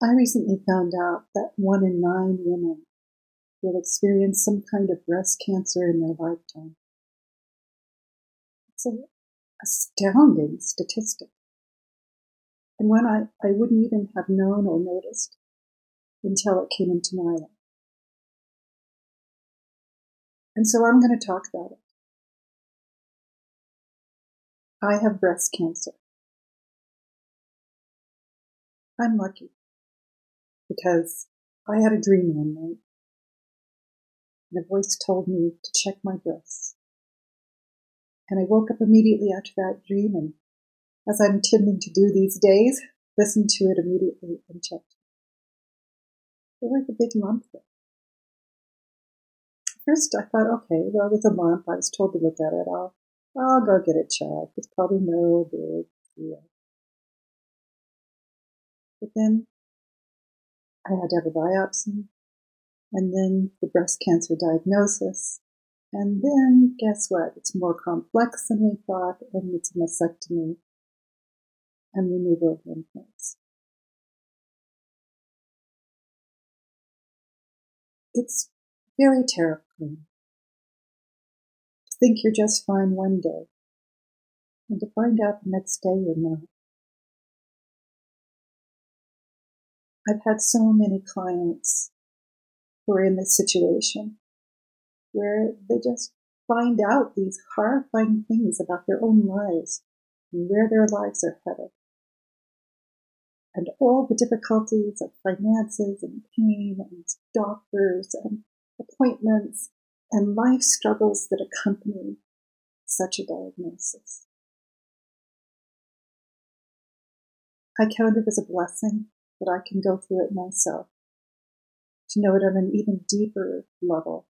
I recently found out that one in nine women will experience some kind of breast cancer in their lifetime. It's an astounding statistic. And one I, I wouldn't even have known or noticed until it came into my life. And so I'm going to talk about it. I have breast cancer. I'm lucky because I had a dream one night. And a voice told me to check my breasts. And I woke up immediately after that dream and as I'm tending to do these days, listened to it immediately and checked. There was a big lump. First I thought, okay, well, there's a lump. I was told to look at it. I'll, I'll go get it checked. It's probably no big deal. But then I had to have a biopsy, and then the breast cancer diagnosis, and then guess what? It's more complex than we thought, and it's a mastectomy and removal of lymph nodes. It's very terrifying to think you're just fine one day and to find out the next day you're not. I've had so many clients who are in this situation where they just find out these horrifying things about their own lives and where their lives are headed. And all the difficulties of finances and pain and doctors and appointments and life struggles that accompany such a diagnosis. I count it as a blessing that I can go through it myself, to know it on an even deeper level,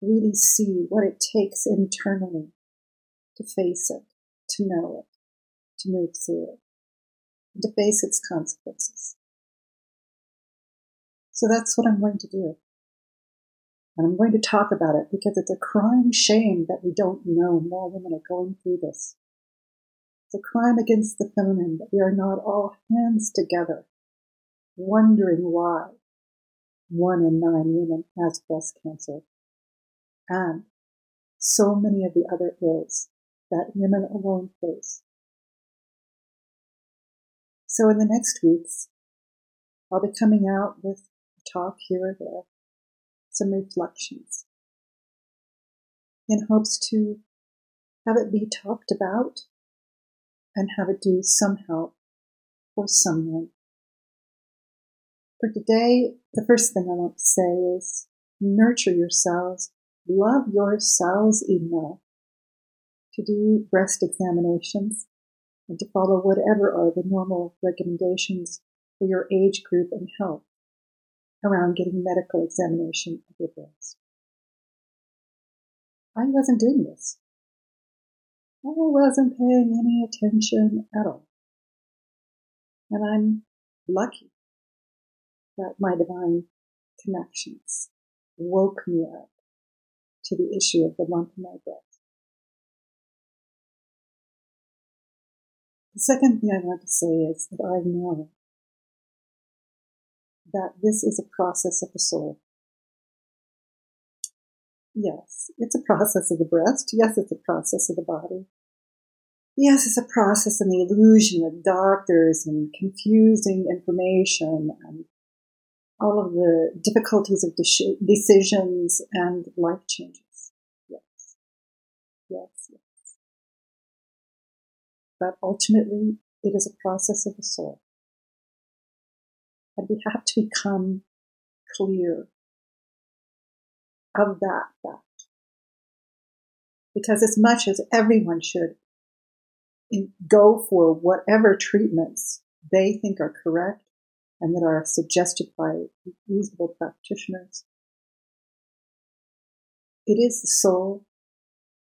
to really see what it takes internally to face it, to know it, to move through it, and to face its consequences. So that's what I'm going to do. And I'm going to talk about it because it's a crying shame that we don't know more women are going through this. It's a crime against the feminine that we are not all hands together, wondering why one in nine women has breast cancer and so many of the other ills that women alone face. So in the next weeks, I'll be coming out with a talk here or there, some reflections, in hopes to have it be talked about and have it do some help for someone. For today, the first thing I want to say is nurture yourselves, love yourselves enough to do breast examinations and to follow whatever are the normal recommendations for your age group and health around getting medical examination of your breast. I wasn't doing this. I wasn't paying any attention at all. And I'm lucky that my divine connections woke me up to the issue of the lump in my breast. The second thing I want to say is that I know that this is a process of the soul. Yes, it's a process of the breast. Yes, it's a process of the body. Yes, it's a process and the illusion of doctors and confusing information and all of the difficulties of decisions and life changes. Yes. Yes, yes. But ultimately, it is a process of the soul. And we have to become clear of that fact. Because as much as everyone should go for whatever treatments they think are correct and that are suggested by reasonable practitioners. It is the soul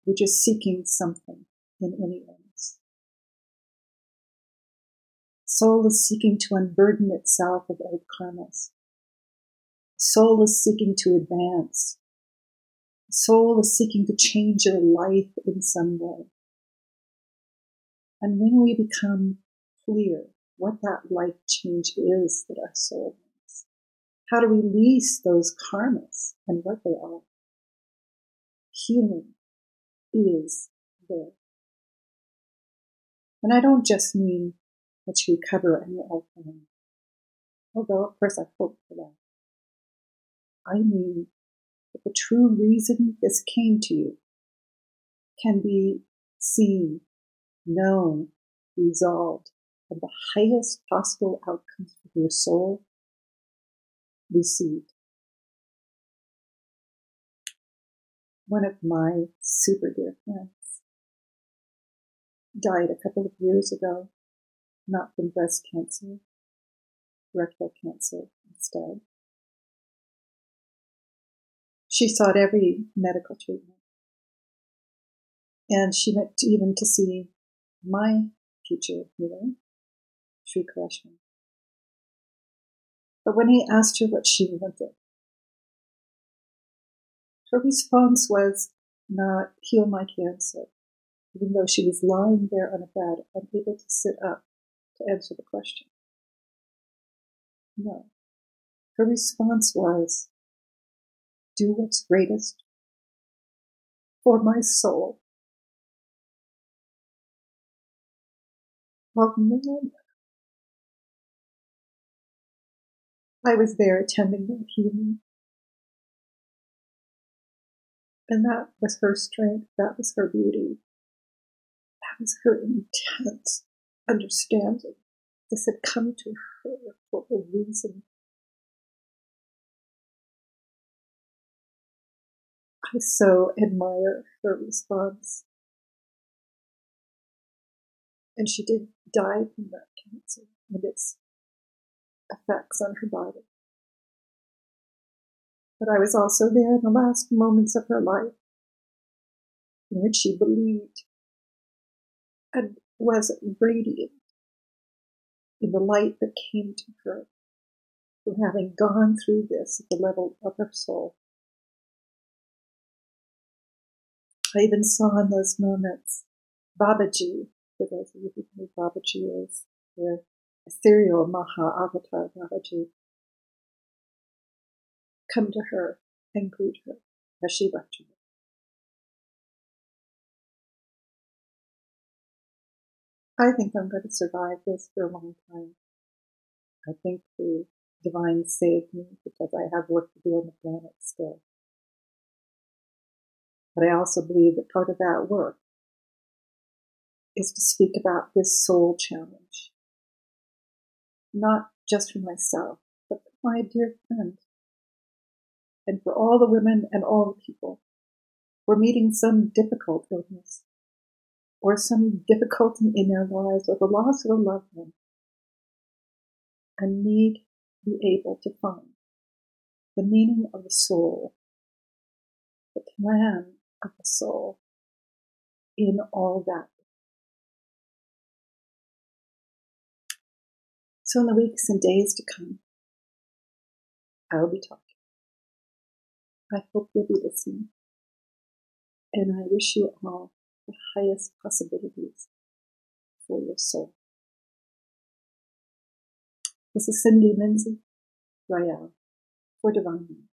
which is seeking something in any illness. Soul is seeking to unburden itself of old karmas. Soul is seeking to advance. Soul is seeking to change your life in some way. And when we become clear what that life change is that our soul wants, how to release those karmas and what they are, healing is there. And I don't just mean that you recover any pain, although of course I hope for that. I mean that the true reason this came to you can be seen, known, resolved, and the highest possible outcomes for your soul received. One of my super dear friends died a couple of years ago, not from breast cancer, rectal cancer instead. She sought every medical treatment. And she went to, even to see my teacher healer, Sri Krishna. But when he asked her what she wanted, her response was not heal my cancer, even though she was lying there on a bed, unable to sit up to answer the question. No. Her response was do what's greatest for my soul. Oh man. I was there attending that healing. And that was her strength. That was her beauty. That was her intense understanding. This had come to her for a reason. I so admire her response. And she did die from that cancer and its effects on her body. But I was also there in the last moments of her life in which she believed and was radiant in the light that came to her from having gone through this at the level of her soul. I even saw in those moments Babaji, for those of you who know Babaji is, the ethereal Maha Avatar Babaji, come to her and greet her as she left her. I think I'm going to survive this for a long time. I think the divine saved me because I have work to do on the planet still. But I also believe that part of that work is to speak about this soul challenge. Not just for myself, but for my dear friend. And for all the women and all the people who are meeting some difficult illness or some difficulty in their lives or the loss of a loved one and need to be able to find the meaning of the soul, the plan of the soul in all that. So, in the weeks and days to come, I will be talking. I hope you'll be listening. And I wish you all the highest possibilities for your soul. This is Cindy Lindsay Royale for Divine.